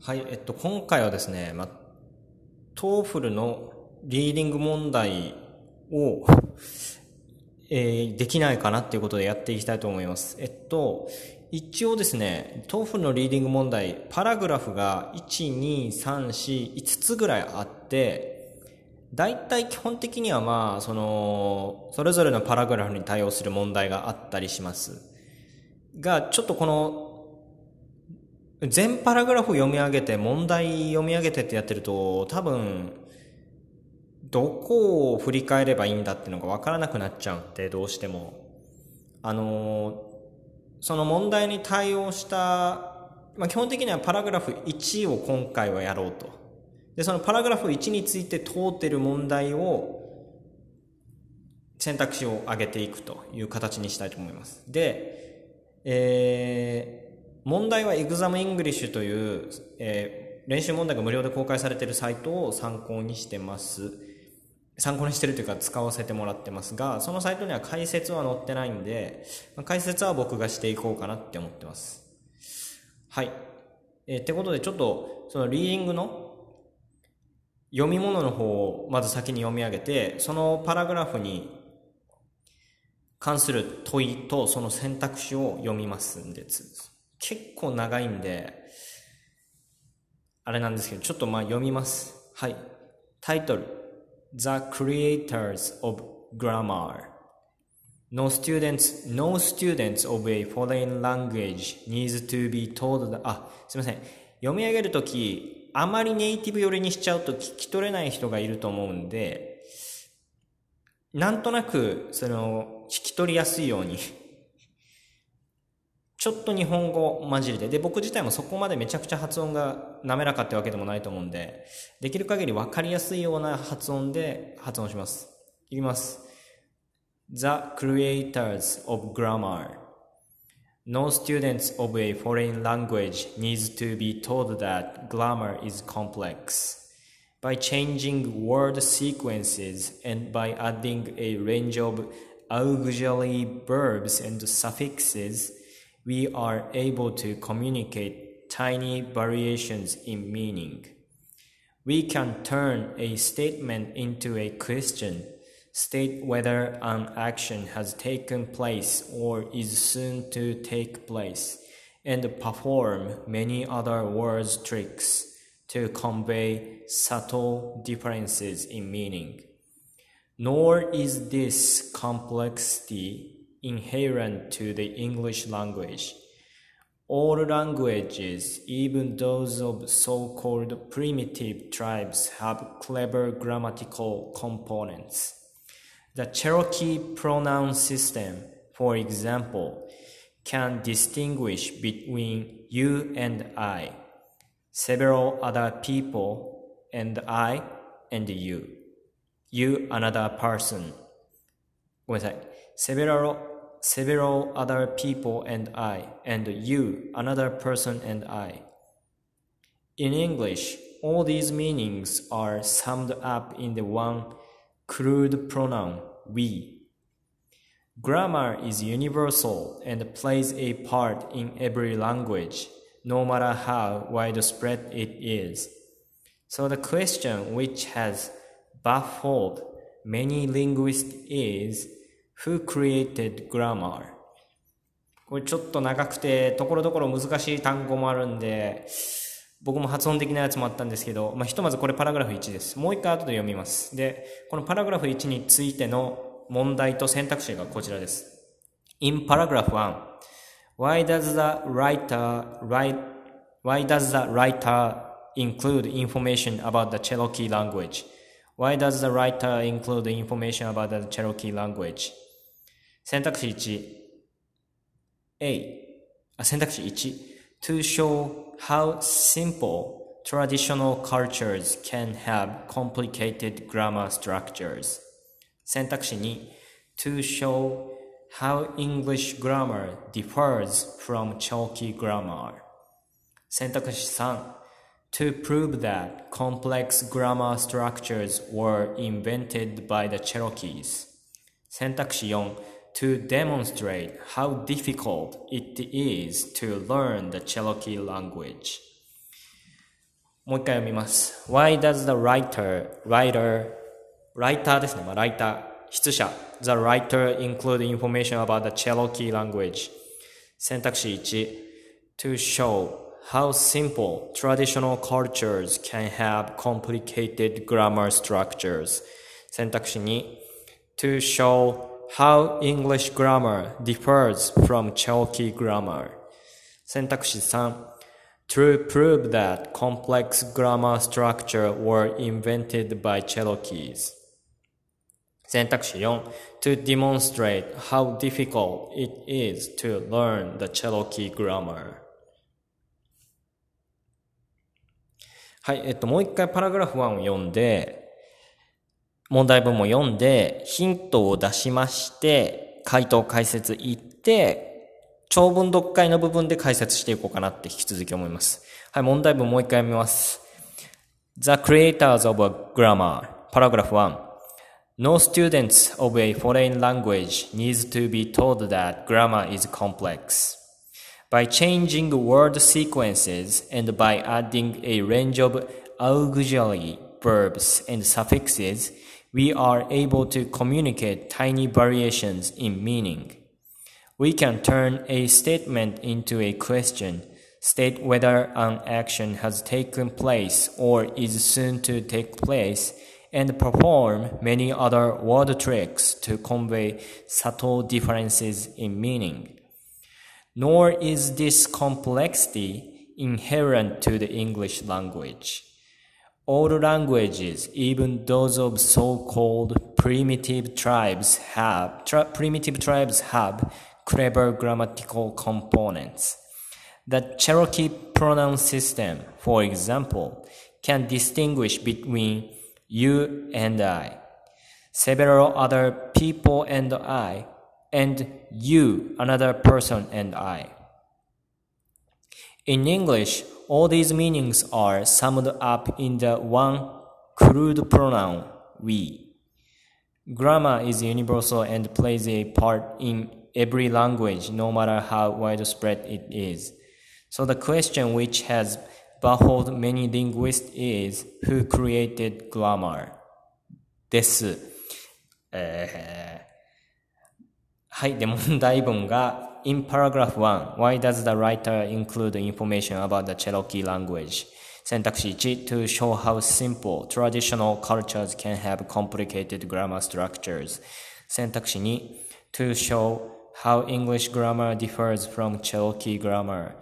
はい、えっと、今回はですね、ま、 TOEFL のリーディング問題を、えー、できないかなっていうことでやっていきたいと思います。えっと、一応ですね、 TOEFL のリーディング問題、パラグラフが1、2、3、4、5つぐらいあって、大体基本的にはまあ、その、それぞれのパラグラフに対応する問題があったりします。が、ちょっとこの全パラグラフ読み上げて、問題読み上げてってやってると、多分、どこを振り返ればいいんだっていうのが分からなくなっちゃうんで、どうしても。あの、その問題に対応した、まあ、基本的にはパラグラフ1を今回はやろうと。で、そのパラグラフ1について通ってる問題を、選択肢を上げていくという形にしたいと思います。で、えー、問題は Exam English という、えー、練習問題が無料で公開されているサイトを参考にしてます。参考にしてるというか使わせてもらってますが、そのサイトには解説は載ってないんで、解説は僕がしていこうかなって思ってます。はい。えー、ってことでちょっと、そのリーディングの読み物の方をまず先に読み上げて、そのパラグラフに関する問いとその選択肢を読みますんで、結構長いんで、あれなんですけど、ちょっとまあ読みます。はい。タイトル。The Creators of Grammar. No students, no students of a foreign language needs to be told that, あ、すいません。読み上げるとき、あまりネイティブ寄りにしちゃうと聞き取れない人がいると思うんで、なんとなく、その、聞き取りやすいようにちょっと日本語混じりで、で、僕自体もそこまでめちゃくちゃ発音が滑らかってわけでもないと思うんで、できる限りわかりやすいような発音で発音します。いきます。The creators of grammar. No students of a foreign language needs to be told that grammar is complex. By changing word sequences and by adding a range of auxiliary verbs and suffixes, we are able to communicate tiny variations in meaning. We can turn a statement into a question, state whether an action has taken place or is soon to take place, and perform many other words tricks to convey subtle differences in meaning. Nor is this complexity inherent to the English language. All languages, even those of so-called primitive tribes, have clever grammatical components. The Cherokee pronoun system, for example, can distinguish between you and I, several other people, and I and you, you another person. ごめんなさい。 Several several other people and I, and you, another person and I. In English, all these meanings are summed up in the one crude pronoun, we. Grammar is universal and plays a part in every language, no matter how widespread it is. So the question which has baffled many linguists is Who created grammar? これちょっと長くて、ところどころ難しい単語もあるんで、僕も発音的なやつもあったんですけど、まあ、ひとまずこれパラグラフ1です。もう一回後で読みます。で、このパラグラフ1についての問題と選択肢がこちらです。In paragraph 1, why does the writer write, why does the writer include information about the Cherokee language? Why does the writer include information about the Cherokee language? 選択肢1 A あ選択肢1 to show how simple traditional cultures can have complicated grammar structures 選択肢2 to show how English grammar differs from Chalky grammar 選択肢3 to prove that complex grammar structures were invented by the Cherokees 選択肢4 to demonstrate how difficult it is to learn the Cherokee language. もう一回読みます。Why does the writer, writer, ライターですね。まあ、ライター、筆者。The writer include information about the Cherokee language. 選択肢1 To show how simple traditional cultures can have complicated grammar structures. 選択肢2 To show how English grammar differs from Cherokee grammar. 選択肢3 To prove that complex grammar structure were invented by Cherokees. 選択肢4 To demonstrate how difficult it is to learn the Cherokee grammar. はい、えっと、もう一回パラグラフ1を読んで、 問題文も読んで、ヒントを出しまして、回答解説言って、長文読解の部分で解説していこうかなって引き続き思います。はい、問題文もう一回読みます。The creators of a grammar. パラグラフ1 No students of a foreign language needs to be told that grammar is complex. By changing word sequences and by adding a range of auxiliary verbs and suffixes, we are able to communicate tiny variations in meaning. We can turn a statement into a question, state whether an action has taken place or is soon to take place, and perform many other word tricks to convey subtle differences in meaning. Nor is this complexity inherent to the English language. All languages, even those of so-called primitive tribes, have tri- primitive tribes have clever grammatical components. The Cherokee pronoun system, for example, can distinguish between you and I, several other people and I, and you, another person and I. In English, all these meanings are summed up in the one crude pronoun, we. Grammar is universal and plays a part in every language, no matter how widespread it is. So the question which has baffled many linguists is who created grammar? です。えーはい。で、問題文が in paragraph 1, why does the writer include information about the Cherokee language? Syntaxi to show how simple traditional cultures can have complicated grammar structures. Syntaxi to show how English grammar differs from Cherokee grammar.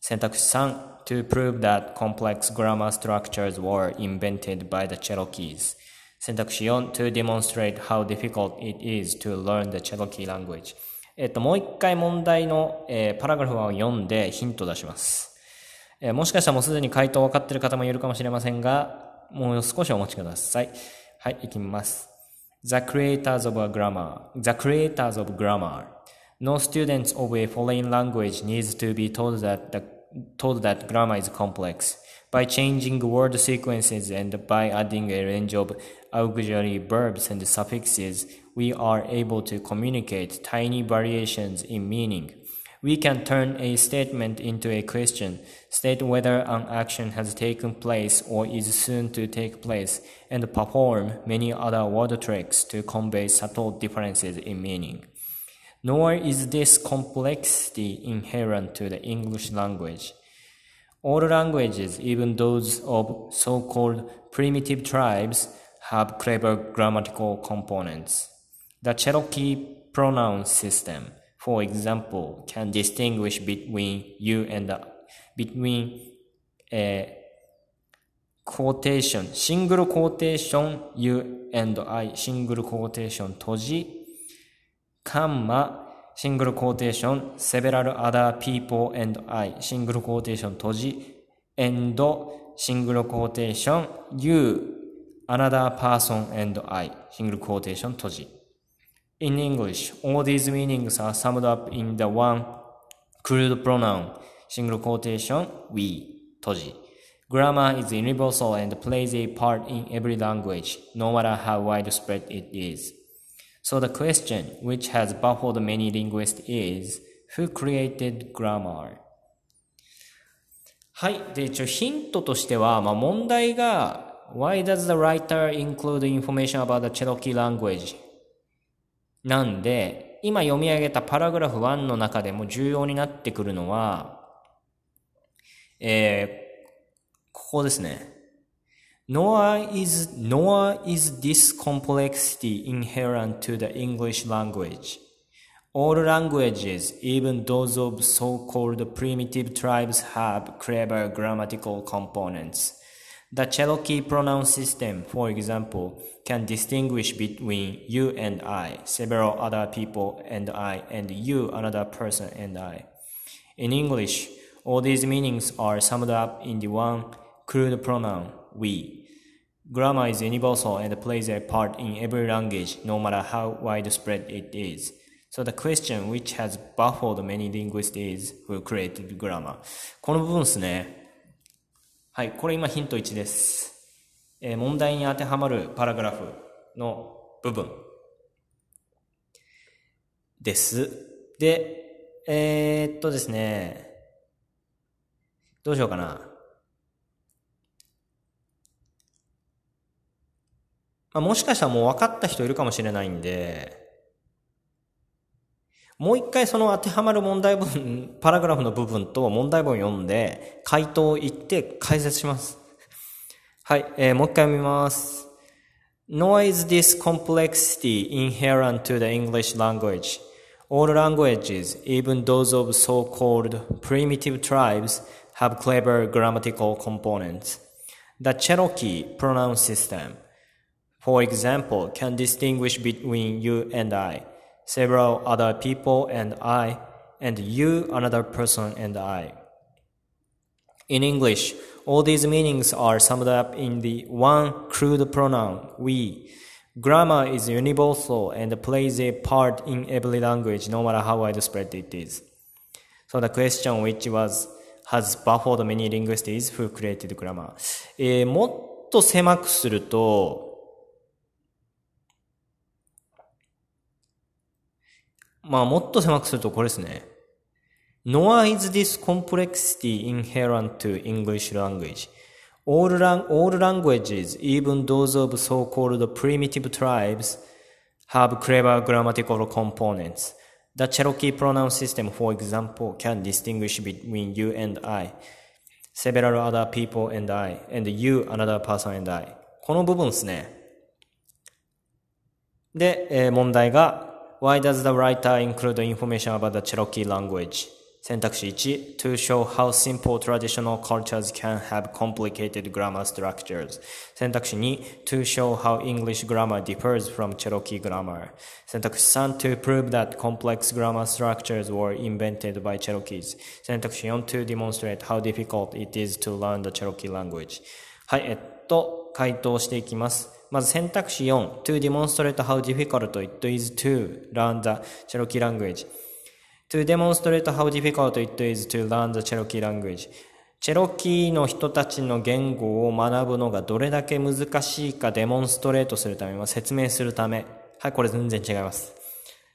Syntaxi to prove that complex grammar structures were invented by the Cherokees. Syntaxi to demonstrate how difficult it is to learn the Cherokee language. えっと、もう一回問題の、えーパラグラフを読んでヒントを出します。えーもしかしたらもうすでに回答分かっている方もいるかもしれませんが、もう少しお待ちください。はい、いきます。The creators of a grammar. The creators of grammar. No students of a foreign language needs to be told that the, told that grammar is complex. By changing word sequences and by adding a range of auxiliary verbs and suffixes, we are able to communicate tiny variations in meaning. We can turn a statement into a question, state whether an action has taken place or is soon to take place, and perform many other word tricks to convey subtle differences in meaning. Nor is this complexity inherent to the English language. All languages, even those of so-called primitive tribes, have clever grammatical components. The Cherokee pronoun system, for example, can distinguish between you and the, between a quotation, single quotation, you and I, single quotation, 閉じ、カンマ、single quotation, several other people and I, single quotation, 閉じ、and, single quotation, you, another person and I, single quotation, 閉じ。In English, all these meanings are summed up in the one crude pronoun, single quotation, we, 閉じ。Grammar is universal and plays a part in every language, no matter how widespread it is. So the question, which has baffled many linguists, is who created grammar? はい。で、一応ヒントとしては、まあ、問題が、Why does the writer include information about the Cherokee language? なんで、今読み上げたパラグラフ1の中でも重要になってくるのは、えー、ここですね。Nor is, nor is this complexity inherent to the English language. All languages, even those of so-called primitive tribes, have clever grammatical components. The Cherokee pronoun system, for example, can distinguish between you and I, several other people and I, and you, another person and I. In English, all these meanings are summed up in the one crude pronoun, we. Grammar is universal and plays a part in every language, no matter how widespread it is. So the question which has baffled many linguists is who created grammar. この部分ですね。 はい、これ今ヒント1です。えー、問題に当てはまるパラグラフの部分です。で、えー、っとですね、どうしようかな。まあ、もしかしたらもう分かった人いるかもしれないんで、もう一回その当てはまる問題文、パラグラフの部分と問題文を読んで、回答を言って解説します。はい、えー、もう一回読みます。Nor is this complexity inherent to the English language. All languages, even those of so-called primitive tribes, have clever grammatical components. The Cherokee pronoun system, for example, can distinguish between you and I. several other people and I, and you, another person and I. In English, all these meanings are summed up in the one crude pronoun, we. Grammar is universal and plays a part in every language, no matter how widespread it is. So the question which was has baffled many linguists is who created grammar. えー、もっと狭くすると、 まあ、もっと狭くするとこれですね。Nor is this complexity inherent to English language. All, lang all languages, even those of so-called primitive tribes, have clever grammatical components. The Cherokee pronoun system, for example, can distinguish between you and I, several other people and I, and you, another person and I. この部分ですね。で、えー、問題が Why does the writer include information about the Cherokee language? 選択肢1 To show how simple traditional cultures can have complicated grammar structures 選択肢2 To show how English grammar differs from Cherokee grammar 選択肢3 To prove that complex grammar structures were invented by Cherokees 選択肢4 To demonstrate how difficult it is to learn the Cherokee language はい、えっと、回答していきます。 まず選択肢4 to demonstrate how difficult it is to learn the Cherokee language to demonstrate how difficult it is to learn the Cherokee language チェロキーの人たちの言語を学ぶのがどれだけ難しいかデモンストレートするため、説明するため。はい、これ全然違います。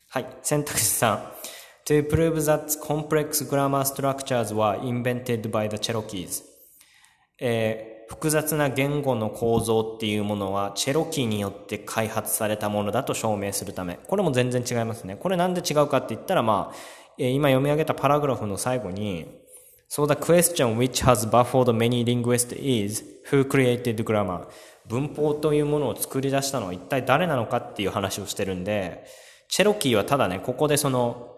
はい、選択肢3。To prove that complex grammar structures were invented by the Cherokees. えー複雑な言語の構造っていうものはチェロキーによって開発されたものだと証明するため。これも全然違いますね。これなんで違うかって言ったらまあ今読み上げたパラグラフの最後に So the question which has baffled many linguists is who created grammar? 文法というものを作り出したのは一体誰なのかっていう話をしてるんでチェロキーはただねここでその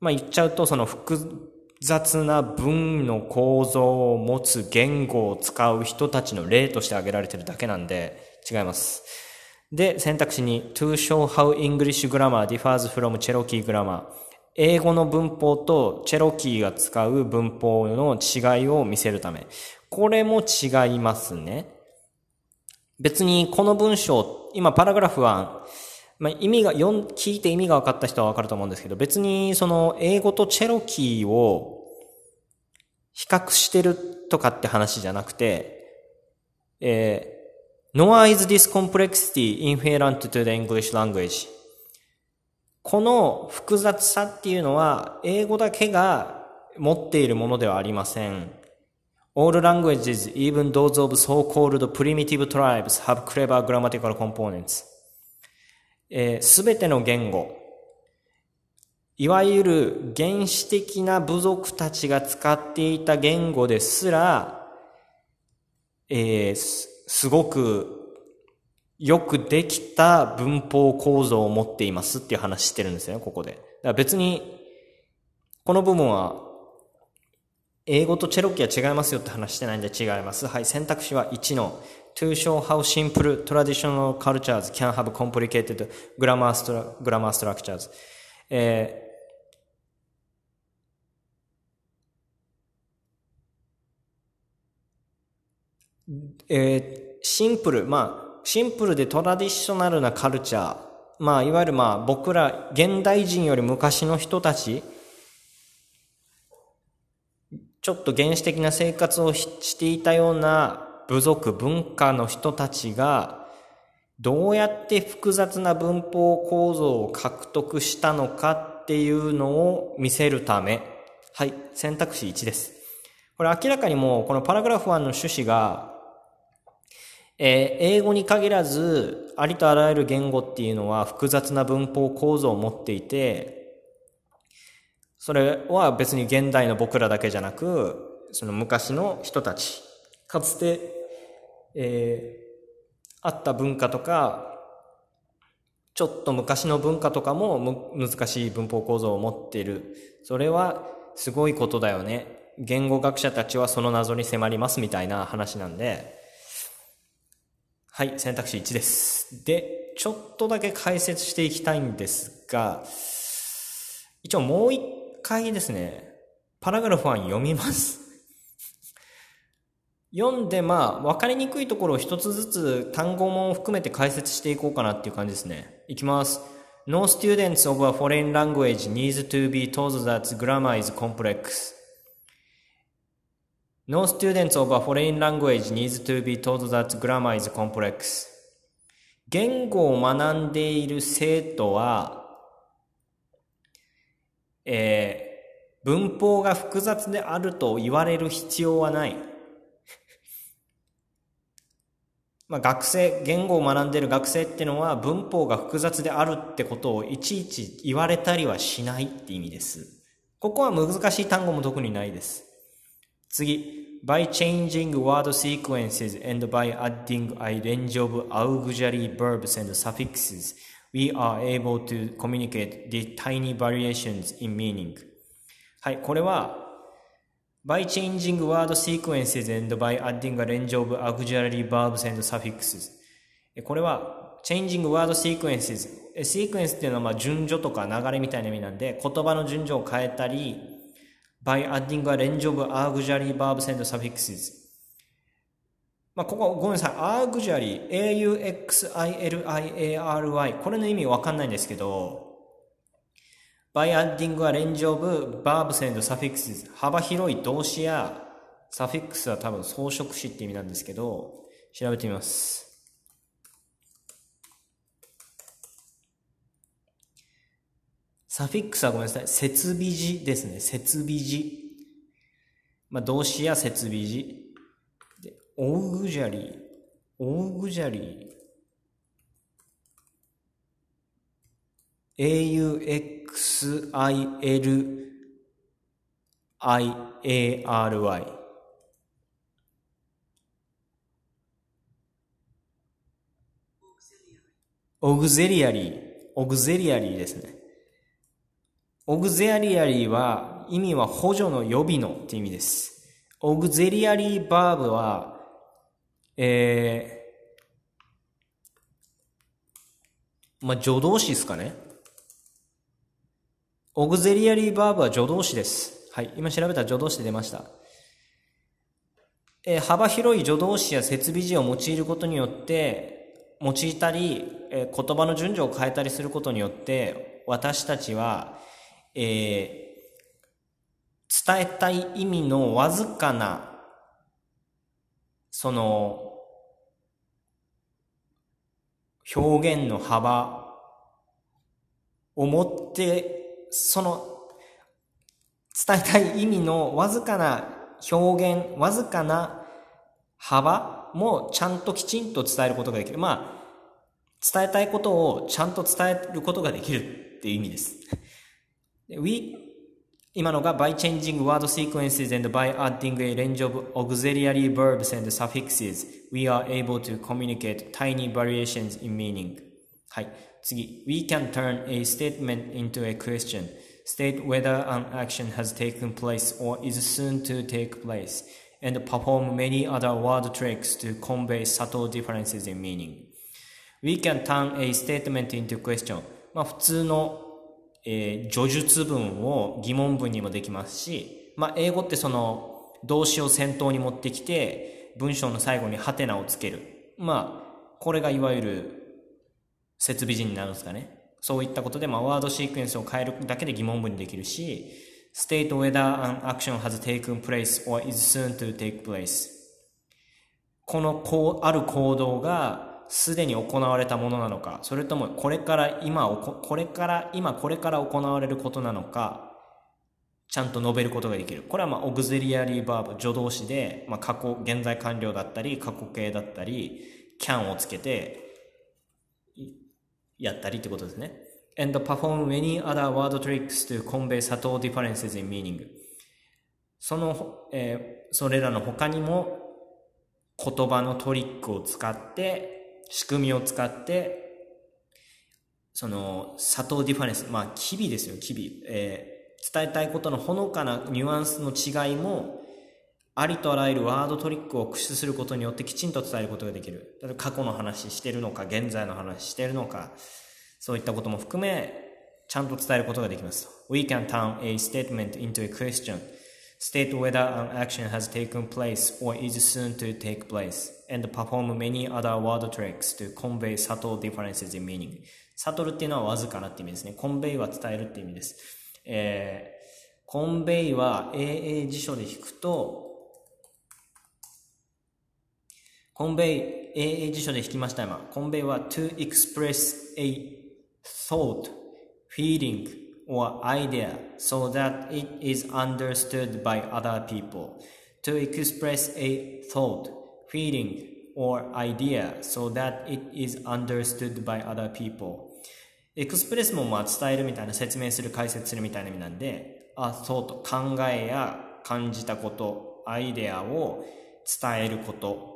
まあ言っちゃうとその複雑な文の構造を持つ言語を使う人たちの例として挙げられてるだけなんで違います。で、選択肢に to show how English grammar differs from Cherokee grammar 英語の文法とチェロキーが使う文法の違いを見せるため。これも違いますね。別にこの文章、今パラグラフはまあ、意味が、読聞いて意味が分かった人は分かると思うんですけど、別にその英語とチェロキーを比較してるとかって話じゃなくて、えー、nor is this complexity inherent to the English language. この複雑さっていうのは英語だけが持っているものではありません。All languages, even those of so-called primitive tribes, have clever grammatical components. す、べ、ての言語、いわゆる原始的な部族たちが使っていた言語ですら、えー、すごくよくできた文法構造を持っていますっていう話してるんですよね、ここで。だから別に、この部分は、英語とチェロキーは違いますよって話してないんで違います。はい、選択肢は1の to show how simple traditional cultures can have complicated grammar, grammar structures、えーえー、シンプル、まあ、シンプルでトラディショナルなカルチャー、まあ、いわゆるまあ、僕ら、現代人より昔の人たち、ちょっと原始的な生活をしていたような部族、文化の人たちが、どうやって複雑な文法構造を獲得したのかっていうのを見せるため、はい、選択肢1です。これ明らかにもうこのパラグラフ1の趣旨がえー、英語に限らず、ありとあらゆる言語っていうのは複雑な文法構造を持っていて、それは別に現代の僕らだけじゃなく、その昔の人たち、かつて、えー、あった文化とか、ちょっと昔の文化とかも難しい文法構造を持っている。それはすごいことだよね。言語学者たちはその謎に迫りますみたいな話なんで、はい、選択肢1です。で、ちょっとだけ解説していきたいんですが、一応もう一回ですね、パラグラフ1読みます。読んで、まあ、わかりにくいところを一つずつ単語も含めて解説していこうかなっていう感じですね。いきます。No students of a foreign language needs to be told that grammar is complex. No students of a foreign language needs to be told that grammar is complex. 言語を学んでいる生徒は、えー、文法が複雑であると言われる必要はない。まあ学生、言語を学んでいる学生っていうのは文法が複雑であるってことをいちいち言われたりはしないって意味です。ここは難しい単語も特にないです。次。by changing word sequences and by adding a range of auxiliary verbs and suffixes, we are able to communicate the tiny variations in meaning. はい、これは by changing word sequences and by adding a range of auxiliary verbs and suffixes これは changing word sequences シークエンスっていうのはまあ順序とか流れみたいな意味なんで言葉の順序を変えたり by adding a range of auxiliary verbs and suffixes まあ、ここごめんなさい。auxiliary, a-u-x-i-l-i-a-r-y これの意味わかんないんですけど by adding a range of verbs and suffixes 幅広い動詞やサフィックスは多分装飾詞って意味なんですけど調べてみます。サフィックスはごめんなさい。設備字ですね。設備字。まあ、動詞や設備字。で、オーグジャリー。オーグジャリー。XILIARY。オグゼリアリー。オグゼリアリーですね。オグゼリアリーは意味は補助の予備のって意味です。オグゼリアリーバーブは、えー、まあ、助動詞ですかね。オグゼリアリーバーブは助動詞です。はい。今調べたら助動詞で出ました。えー、幅広い助動詞や設備詞を用いることによって、用いたり、えー、言葉の順序を変えたりすることによって、私たちは、えー、伝えたい意味のわずかな、その、表現の幅を持って、その、伝えたい意味のわずかな表現、わずかな幅もちゃんときちんと伝えることができる。まあ、伝えたいことをちゃんと伝えることができるっていう意味です。We 今のが by changing word sequences and by adding a range of auxiliary verbs and suffixes, we are able to communicate tiny variations in meaning. はい。次。We can turn a statement into a question. State whether an action has taken place or is soon to take place. And perform many other word tricks to convey subtle differences in meaning. We can turn a statement into question. まあ普通のえー、叙述文を疑問文にもできますし、まあ、英語ってその動詞を先頭に持ってきて、文章の最後にハテナをつける。まあ、これがいわゆる設備人になるんですかね。そういったことで、まあ、ワードシークエンスを変えるだけで疑問文にできるし、state whether an action has taken place or is soon to take place このこう、ある行動がすでに行われたものなのか、それともこれから今、これから今これから行われることなのか、ちゃんと述べることができる。これはまあ、オグゼリアリーバーブ、助動詞で、まあ、過去、現在完了だったり、過去形だったり、can をつけて、やったりってことですね。and perform many other word tricks to convey subtle differences in meaning. その、えー、それらの他にも言葉のトリックを使って仕組みを使って、その、砂糖ディファレンス、まあ、機微ですよ、機微。えー、伝えたいことのほのかなニュアンスの違いも、ありとあらゆるワードトリックを駆使することによってきちんと伝えることができる。例えば過去の話してるのか、現在の話してるのか、そういったことも含め、ちゃんと伝えることができます。We can turn a statement into a question. state whether an action has taken place or is soon to take place, and perform many other word tricks to convey subtle differences in meaning. サトルっていうのはわずかなって意味ですね。コンベイは伝えるって意味です。えー、コンベイは AA 辞書で引くと、コンベイ、AA 辞書で引きました今。コンベイは to express a thought, feeling, or idea so that it is understood by other people. To express a thought, feeling, or idea so that it is understood by other people. エクスプレスもまあ伝えるみたいな説明する解説するみたいな意味なんで、あ、そうと考えや感じたこと、アイデアを伝えること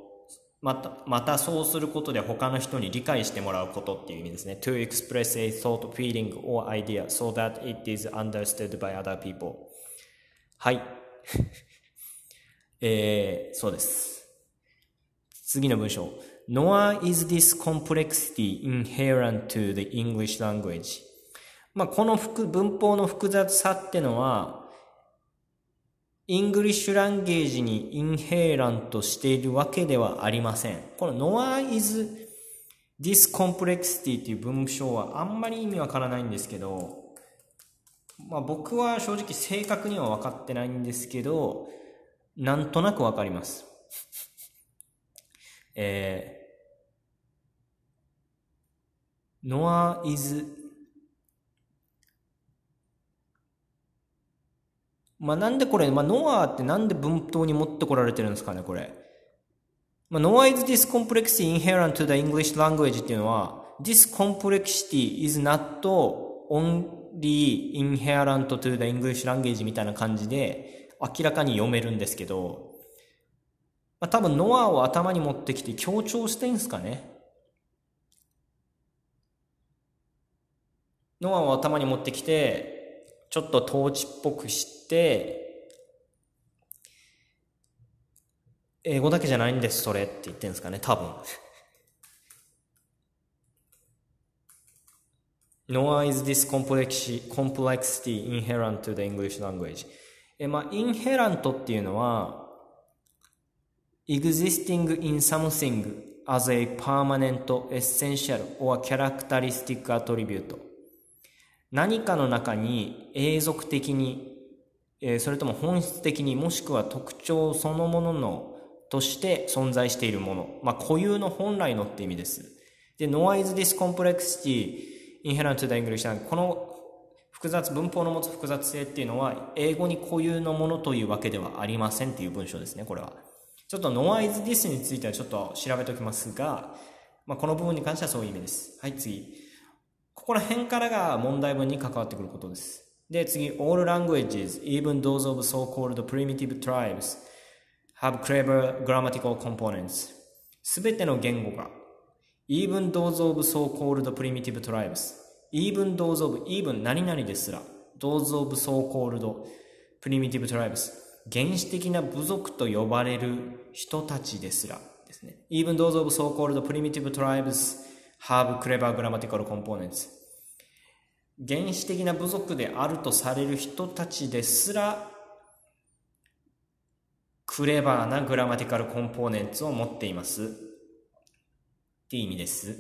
また、またそうすることで他の人に理解してもらうことっていう意味ですね。to express a thought, feeling or idea so that it is understood by other people. はい。えー、そうです。次の文章。Nor is this complexity inherent to the English language. まあ、この文法の複雑さってのは、 English language に inherent しているわけではありません。この nor is this complexity っていう文章はあんまり意味わからないんですけど、まあ僕は正直正確には分かってないんですけど、なんとなくわかります。えー、nor is まあ、なんでこれ、まあ、ノアってなんで文頭に持ってこられてるんですかね、これ。まあ、Nor is this complexity inherent to the English language っていうのは、this complexity is not only inherent to the English language みたいな感じで、明らかに読めるんですけど、まあ、多分ノアを頭に持ってきて強調してんすかね。ノアを頭に持ってきて、ちょっと統治っぽくして、英語だけじゃないんです、それって言ってんですかね、多分。Nor is this complexity inherent to the English language. え、まあ、inherent っていうのは、existing in something as a permanent, essential or characteristic attribute 何かの中に永続的に、え、それとも本質的にもしくは特徴そのもののとして存在しているもの。まあ、固有の本来のって意味です。で、 nor is this complexity inherent to the English この複雑、文法の持つ複雑性っていうのは、英語に固有のものというわけではありませんっていう文章ですね、これは。ちょっとノアイズディスについてはちょっと調べておきますが、まあ、この部分に関してはそういう意味です。はい、次。ここら辺からが問題文に関わってくることです。で、次、all languages, even those of so-called primitive tribes, have clever grammatical components. すべての言語が、even those of so-called primitive tribes, even those of, even 何々ですら、those of so-called primitive tribes, 原始的な部族と呼ばれる人たちですらですね。even those of so-called primitive tribes have clever grammatical components. 原始的な部族であるとされる人たちですら、クレバーなグラマティカルコンポーネンツを持っています。っていう意味です。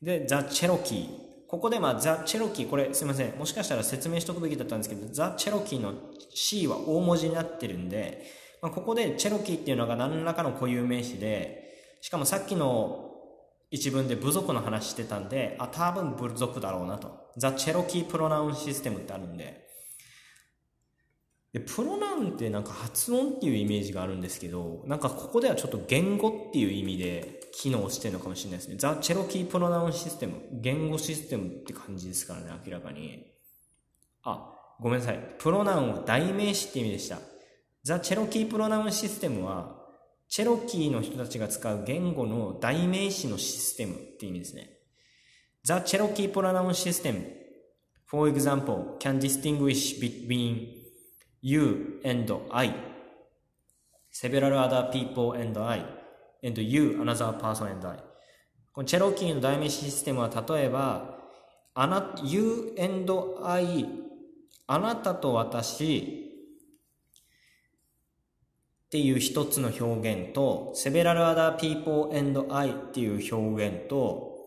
で、ザ・チェロキー。ここでまあ、ザ・チェロキー、これすいません。もしかしたら説明しとくべきだったんですけど、ザ・チェロキーの C は大文字になってるんで、まあ、ここでチェロキーっていうのが何らかの固有名詞で、しかもさっきの一文で部族の話してたんで、あ、多分部族だろうなと。ザ・チェロキープロナウンシステムってあるんで、で、プロナウンってなんか発音っていうイメージがあるんですけど、なんかここではちょっと言語っていう意味で機能してるのかもしれないですね。ザ・チェロキープロナウンシステム。言語システムって感じですからね、明らかに。あ、ごめんなさい。プロナウンは代名詞って意味でした。ザ・チェロキープロナウンシステムは、チェロキーの人たちが使う言語の代名詞のシステムって意味ですね。ザ・チェロキープロナウンシステム for example, can distinguish between you and I, several other people and I, and you, another person and I. このチェロキーの代名詞システムは例えば、あな、you and I、あなたと私っていう一つの表現と、several other people and I っていう表現と、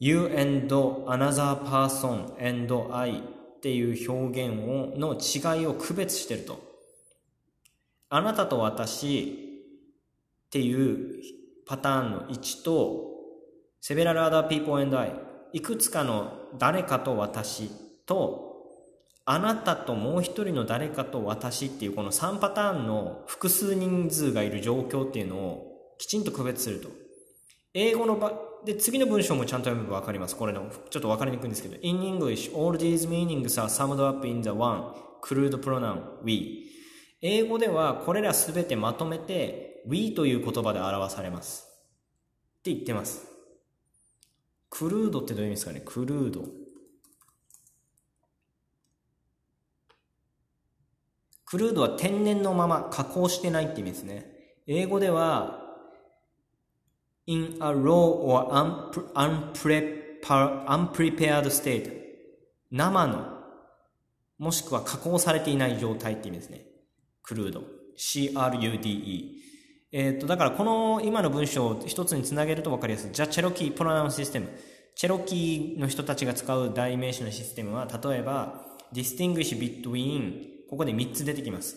you and another person and I っていう表現をの違いを区別してると。あなたと私っていうパターンの1と、several other people and I いくつかの誰かと私と、あなたともう一人の誰かと私っていうこの3パターンの複数人数がいる状況っていうのをきちんと区別すると。英語の場、で、次の文章もちゃんと読めばわかります。これの、ちょっとわかりにくいんですけど。In English, all these meanings are summed up in the one, crude pronoun, we. 英語ではこれらすべてまとめて we という言葉で表されます。って言ってます。クルードってどういう意味ですかね？クルード。クルードは天然のまま加工してないって意味ですね。英語では in a raw or unprepared state 生のもしくは加工されていない状態って意味ですね。クルード。CRUDE。えっ、と、だからこの今の文章を一つにつなげると分かりやすい。じゃあ、チェロキープロナウンシステム。チェロキーの人たちが使う代名詞のシステムは、例えば、distinguish between ここで3つ出てきます。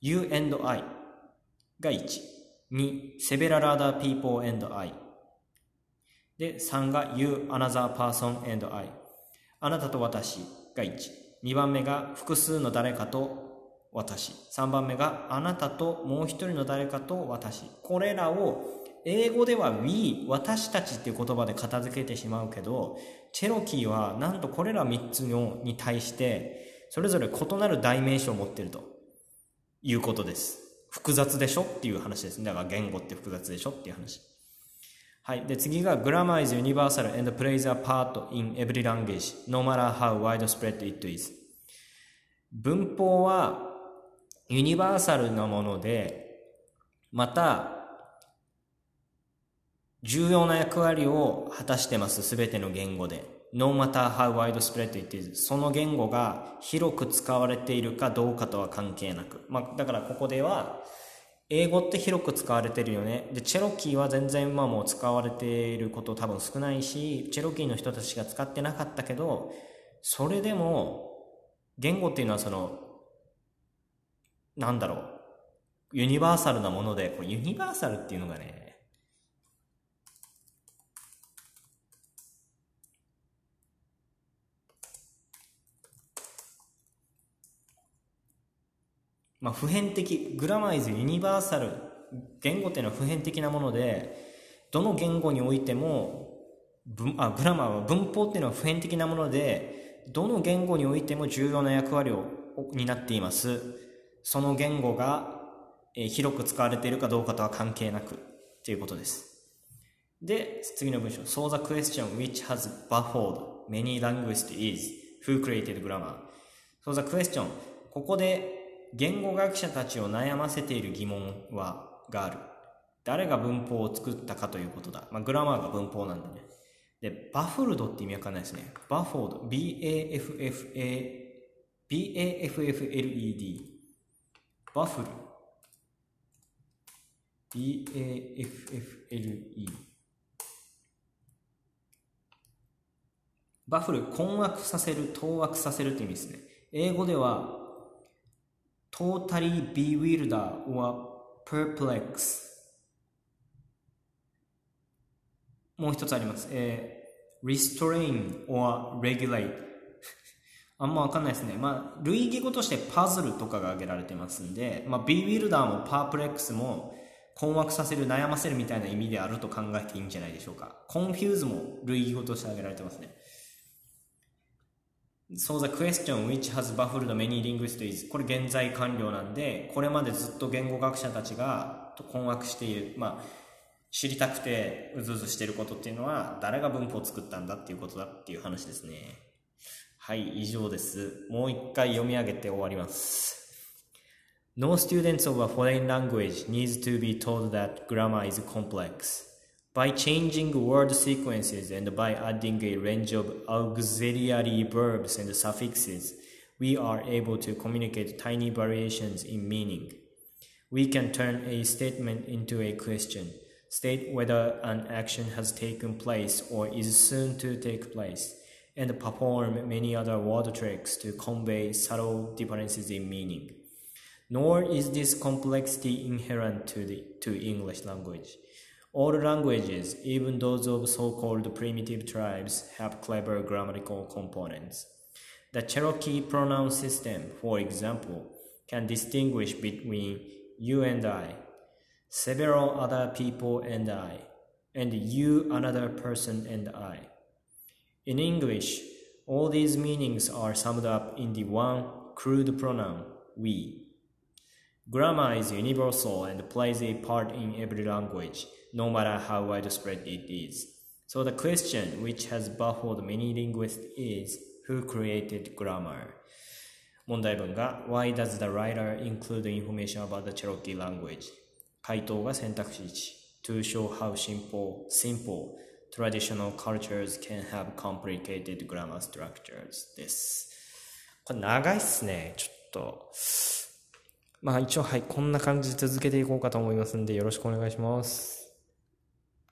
you and I が1。2、several other people and I。で、3が you, another person and I。あなたと私が1。2番目が複数の誰かと私。3番目があなたともう一人の誰かと私。これらを英語では we 私たちっていう言葉で片付けてしまうけど、チェロキーはなんとこれら3つのに対してそれぞれ異なる代名詞を持っているということです。複雑でしょっていう話ですね。だから言語って複雑でしょっていう話。はい。で、次が Grammar is universal and plays a part in every language, no matter how widespread it is. 文法はユニバーサルなもので、また、重要な役割を果たしてます。すべての言語で。No matter how widespread it is その言語が広く使われているかどうかとは関係なく。まあ、だからここでは、英語って広く使われてるよね。で、チェロキーは全然まあもう使われていること多分少ないし、チェロキーの人たちが使ってなかったけど、それでも、言語っていうのはその、なんだろう、ユニバーサルなもので、これユニバーサルっていうのがね、まあ、普遍的、グラマーイズユニバーサル、言語っていうのは普遍的なもので、どの言語においても、あグラマーは文法っていうのは普遍的なもので、どの言語においても重要な役割を担っています。その言語が、えー、広く使われているかどうかとは関係なくということです。で、次の文章。So the question which has baffled many linguists is who created grammar? So the question ここで言語学者たちを悩ませている疑問は、がある。誰が文法を作ったかということだ。まあ、 grammar が文法なんだね。で、 baffled って意味わかんないですね。 baffled。B-A-F-F-A、B-A-F-F-L-E-D。 baffle。B-A-F-F-L-E。 baffle、困惑させる、当惑させるって意味ですね。英語では、totally bewilder or perplex もう一つあります。えー、restrain or regulate あんまわかんないですね。まあ、類義語としてパズルとかが挙げられてますんで、まあ、bewilder も perplex も困惑させる、悩ませるみたいな意味であると考えていいんじゃないでしょうか。confuse も類義語として挙げられてますね。So the question which has baffled many linguists is これ現在完了なんで、これまでずっと言語学者たちが困惑している、まあ、知りたくてうずうずしていることっていうのは誰が文法を作ったんだっていうことだっていう話ですね。はい、以上です。もう一回読み上げて終わります。No students of a foreign language needs to be told that grammar is complex. By changing word sequences and by adding a range of auxiliary verbs and suffixes, we are able to communicate tiny variations in meaning. We can turn a statement into a question state whether an action has taken place or is soon to take place, and perform many other word tricks to convey subtle differences in meaning. Nor is this complexity inherent to, the, to English language. All languages, even those of so-called primitive tribes, have clever grammatical components. The Cherokee pronoun system, for example, can distinguish between you and I, several other people and I, and you another person and I. In English, all these meanings are summed up in the one crude pronoun, we. Grammar is universal and plays a part in every language, no matter how widespread it is. So the question which has baffled many linguists is who created grammar? 問題文が Why does the writer include information about the Cherokee language? 回答が選択肢1 to show how simple, simple traditional cultures can have complicated grammar structures です。これ長いっすね。ちょっと。まあ一応はい、こんな感じで続けていこうかと思いますんでよろしくお願いします。